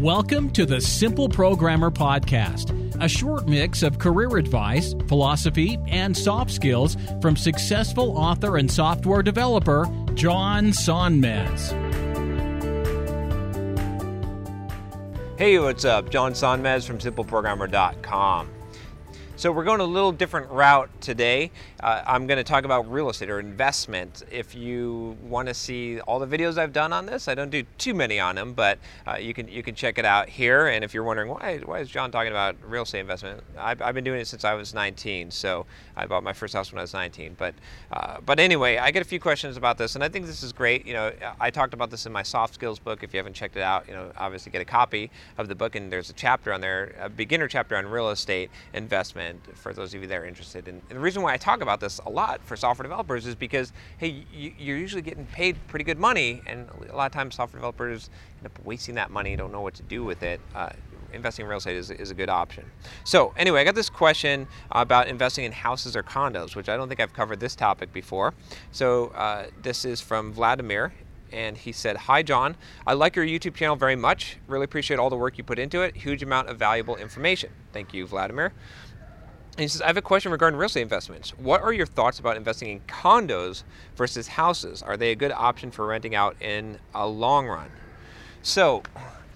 Welcome to the Simple Programmer Podcast, a short mix of career advice, philosophy, and soft skills from successful author and software developer John Sonmez. Hey, what's up? John Sonmez from SimpleProgrammer.com. So we're going a little different route today. Uh, I'm going to talk about real estate or investment. If you want to see all the videos I've done on this, I don't do too many on them, but uh, you can you can check it out here. And if you're wondering why why is John talking about real estate investment, I've, I've been doing it since I was 19. So I bought my first house when I was 19. But uh, but anyway, I get a few questions about this, and I think this is great. You know, I talked about this in my soft skills book. If you haven't checked it out, you know, obviously get a copy of the book, and there's a chapter on there, a beginner chapter on real estate investment for those of you that are interested. And, the reason why I talk about this a lot for software developers is because, hey, you, you're usually getting paid pretty good money, and a lot of times software developers end up wasting that money, don't know what to do with it. Uh, investing in real estate is, is a good option. So anyway, I got this question about investing in houses or condos, which I don't think I've covered this topic before. So uh, this is from Vladimir, and he said, Hi, John. I like your YouTube channel very much. Really appreciate all the work you put into it. Huge amount of valuable information. Thank you, Vladimir. And he says, I have a question regarding real estate investments. What are your thoughts about investing in condos versus houses? Are they a good option for renting out in a long run? So,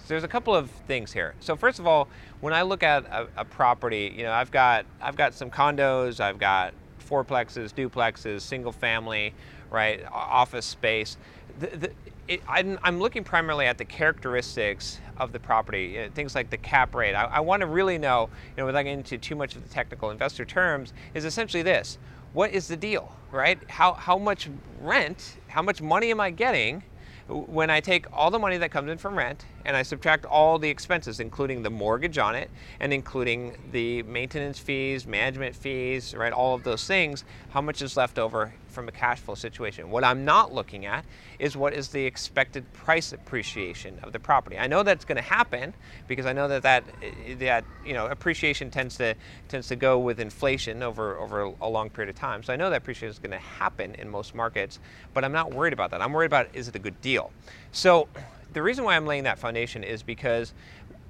there's a couple of things here. So first of all, when I look at a, a property, you know, I've got I've got some condos, I've got fourplexes, duplexes, single family, right, office space. The, the, it, I'm, I'm, looking primarily at the characteristics of the property, you know, things like the cap rate. I, I want to really know, you know, without getting into too much of the technical investor terms, is essentially this: what is the deal, right? How how much rent, how much money am I getting? when I take all the money that comes in from rent and I subtract all the expenses, including the mortgage on it and including the maintenance fees, management fees, right, all of those things, how much is left over from a cash flow situation? What I'm not looking at is what is the expected price appreciation of the property. I know that's going to happen because I know that that, that you know appreciation tends to tends to go with inflation over over a long period of time. So I know that appreciation is going to happen in most markets, but I'm not worried about that. I'm worried about is it a good deal. So the reason why I'm laying that foundation is because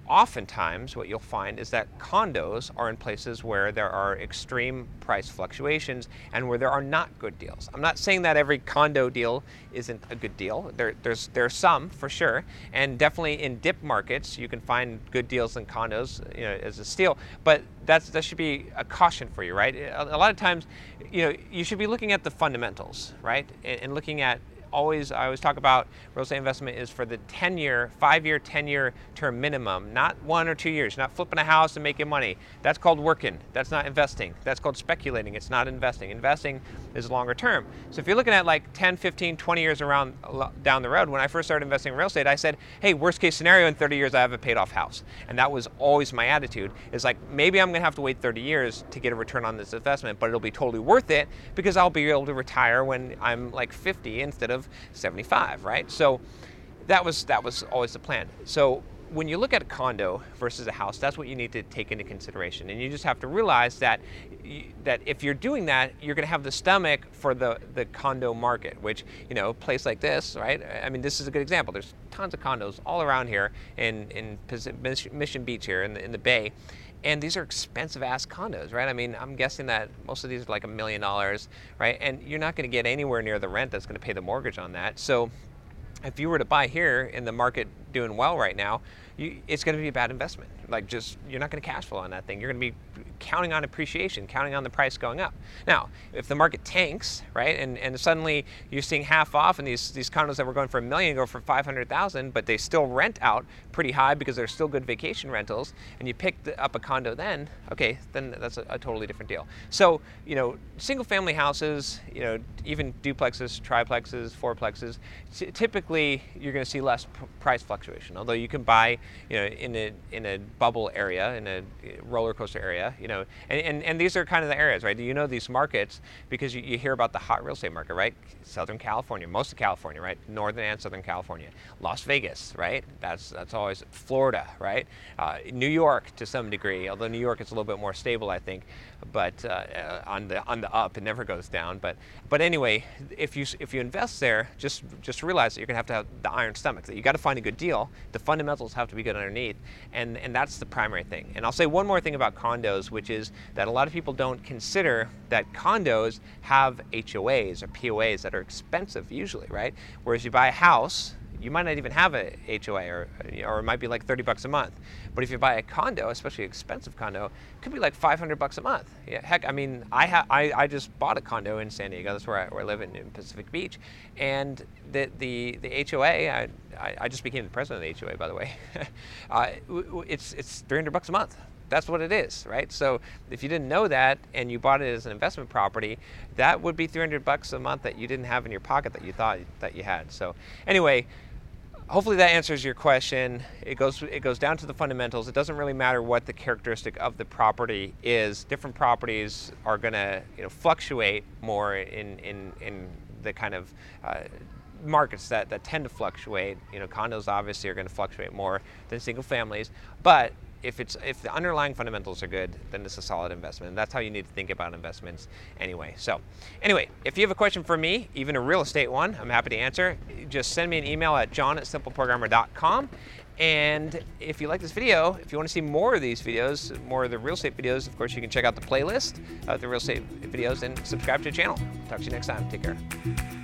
oftentimes what you'll find is that condos are in places where there are extreme price fluctuations and where there are not good deals. I'm not saying that every condo deal isn't a good deal. There, there's some for sure, and definitely in dip markets you can find good deals in condos, you know, as a steal. But that's that should be a caution for you, right? A, a lot of times, you know, you should be looking at the fundamentals, right, and, and looking at always I always talk about real estate investment is for the 10 year, 5 year, 10 year term minimum, not 1 or 2 years. Not flipping a house and making money. That's called working. That's not investing. That's called speculating. It's not investing. Investing is longer term. So if you're looking at like 10, 15, 20 years around down the road, when I first started investing in real estate, I said, "Hey, worst case scenario in 30 years I have a paid off house." And that was always my attitude. Is like maybe I'm going to have to wait 30 years to get a return on this investment, but it'll be totally worth it because I'll be able to retire when I'm like 50 instead of of 75, right? So that was that was always the plan. So when you look at a condo versus a house, that's what you need to take into consideration, and you just have to realize that that if you're doing that, you're going to have the stomach for the the condo market, which you know, a place like this, right? I mean, this is a good example. There's tons of condos all around here in in Mission Beach here in the, in the Bay, and these are expensive ass condos, right? I mean, I'm guessing that most of these are like a million dollars, right? And you're not going to get anywhere near the rent that's going to pay the mortgage on that. So if you were to buy here in the market doing well right now, you, it's going to be a bad investment. Like just you're not going to cash flow on that thing. You're going to be counting on appreciation, counting on the price going up. Now, if the market tanks, right, and, and suddenly you're seeing half off, and these these condos that were going for a million go for five hundred thousand, but they still rent out pretty high because they're still good vacation rentals, and you pick the, up a condo, then okay, then that's a, a totally different deal. So you know, single family houses, you know, even duplexes, triplexes, fourplexes, typically you're going to see less price fluctuation. Although you can buy, you know, in a in a bubble area, in a roller coaster area, you know, and, and, and these are kind of the areas, right? You know these markets because you, you hear about the hot real estate market, right? Southern California, most of California, right? Northern and Southern California, Las Vegas, right? That's that's always Florida, right? Uh, New York to some degree, although New York is a little bit more stable, I think, but uh, uh on the on the up, it never goes down. But but anyway, if you if you invest there, just just realize that you're gonna have to have the iron stomach. That you got to find a good deal. The fundamentals have to be good underneath, and and that's the primary thing. And I'll say one more thing about condos, which is that a lot of people don't consider that condos have HOAs or POAs that are expensive usually, right? Whereas you buy a house you might not even have a HOA or, or it might be like 30 bucks a month. But if you buy a condo, especially an expensive condo, it could be like 500 bucks a month. Yeah, heck, I mean, I, ha- I, I just bought a condo in San Diego. That's where I, where I live in, in Pacific Beach. And the, the, the HOA, I, I, I just became the president of the HOA, by the way. uh, it's, it's 300 bucks a month that's what it is, right? So if you didn't know that and you bought it as an investment property, that would be 300 bucks a month that you didn't have in your pocket that you thought that you had. So anyway, hopefully that answers your question. It goes it goes down to the fundamentals. It doesn't really matter what the characteristic of the property is. Different properties are going to you know fluctuate more in in in the kind of uh, markets that, that tend to fluctuate. You know, condos obviously are going to fluctuate more than single families, but if it's if the underlying fundamentals are good, then it's a solid investment. And that's how you need to think about investments anyway. So, anyway, if you have a question for me, even a real estate one, I'm happy to answer. Just send me an email at john at simpleprogrammer.com. And if you like this video, if you want to see more of these videos, more of the real estate videos, of course, you can check out the playlist of the real estate videos and subscribe to the channel. Talk to you next time. Take care.